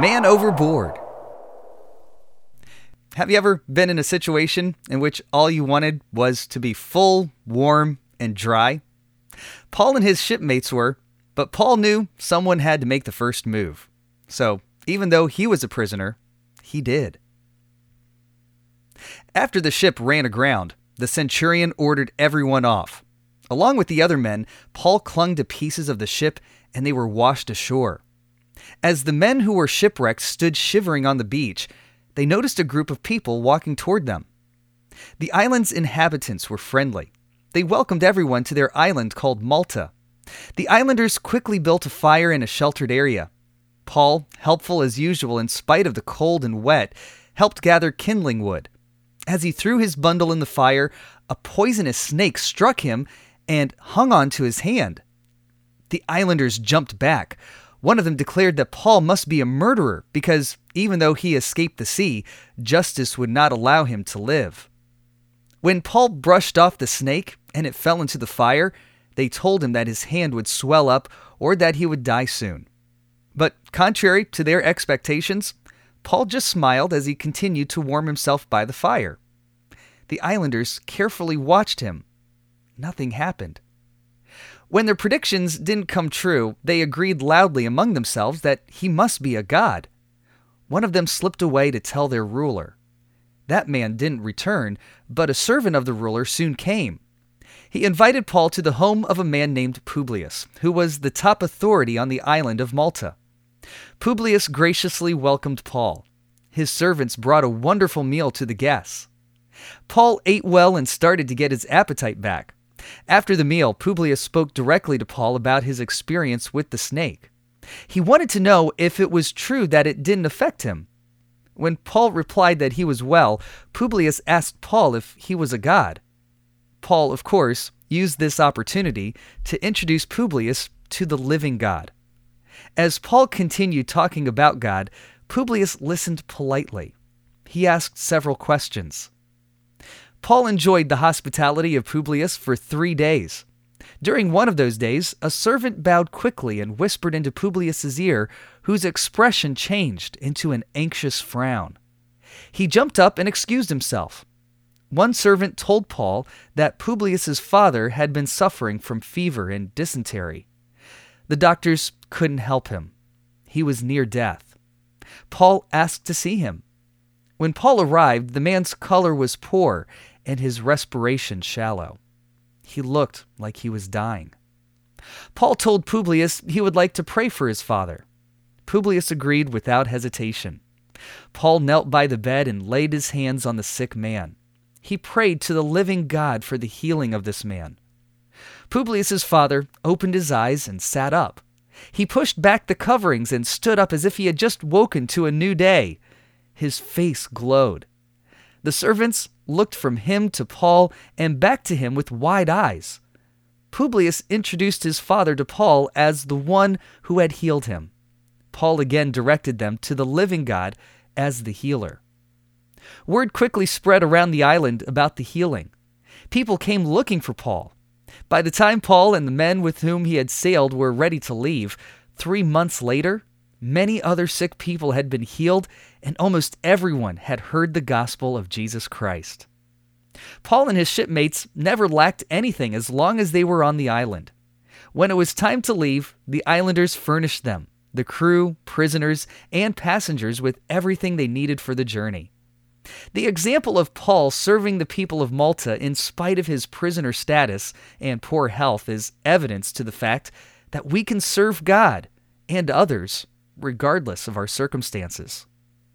Man Overboard. Have you ever been in a situation in which all you wanted was to be full, warm, and dry? Paul and his shipmates were, but Paul knew someone had to make the first move. So, even though he was a prisoner, he did. After the ship ran aground, the centurion ordered everyone off. Along with the other men, Paul clung to pieces of the ship and they were washed ashore. As the men who were shipwrecked stood shivering on the beach, they noticed a group of people walking toward them. The island's inhabitants were friendly. They welcomed everyone to their island called Malta. The islanders quickly built a fire in a sheltered area. Paul, helpful as usual in spite of the cold and wet, helped gather kindling wood. As he threw his bundle in the fire, a poisonous snake struck him and hung on to his hand. The islanders jumped back. One of them declared that Paul must be a murderer because even though he escaped the sea, justice would not allow him to live. When Paul brushed off the snake and it fell into the fire, they told him that his hand would swell up or that he would die soon. But contrary to their expectations, Paul just smiled as he continued to warm himself by the fire. The islanders carefully watched him. Nothing happened. When their predictions didn't come true, they agreed loudly among themselves that he must be a god. One of them slipped away to tell their ruler. That man didn't return, but a servant of the ruler soon came. He invited Paul to the home of a man named Publius, who was the top authority on the island of Malta. Publius graciously welcomed Paul. His servants brought a wonderful meal to the guests. Paul ate well and started to get his appetite back. After the meal, Publius spoke directly to Paul about his experience with the snake. He wanted to know if it was true that it didn't affect him. When Paul replied that he was well, Publius asked Paul if he was a god. Paul, of course, used this opportunity to introduce Publius to the living God. As Paul continued talking about God, Publius listened politely. He asked several questions. Paul enjoyed the hospitality of Publius for three days. During one of those days, a servant bowed quickly and whispered into Publius's ear, whose expression changed into an anxious frown. He jumped up and excused himself. One servant told Paul that Publius's father had been suffering from fever and dysentery. The doctors couldn't help him. He was near death. Paul asked to see him. When Paul arrived, the man's color was poor and his respiration shallow. He looked like he was dying. Paul told Publius he would like to pray for his father. Publius agreed without hesitation. Paul knelt by the bed and laid his hands on the sick man. He prayed to the living God for the healing of this man. Publius's father opened his eyes and sat up. He pushed back the coverings and stood up as if he had just woken to a new day. His face glowed. The servants looked from him to Paul and back to him with wide eyes. Publius introduced his father to Paul as the one who had healed him. Paul again directed them to the living God as the healer. Word quickly spread around the island about the healing. People came looking for Paul. By the time Paul and the men with whom he had sailed were ready to leave, three months later, many other sick people had been healed, and almost everyone had heard the gospel of Jesus Christ. Paul and his shipmates never lacked anything as long as they were on the island. When it was time to leave, the islanders furnished them, the crew, prisoners, and passengers with everything they needed for the journey. The example of Paul serving the people of Malta in spite of his prisoner status and poor health is evidence to the fact that we can serve God and others regardless of our circumstances.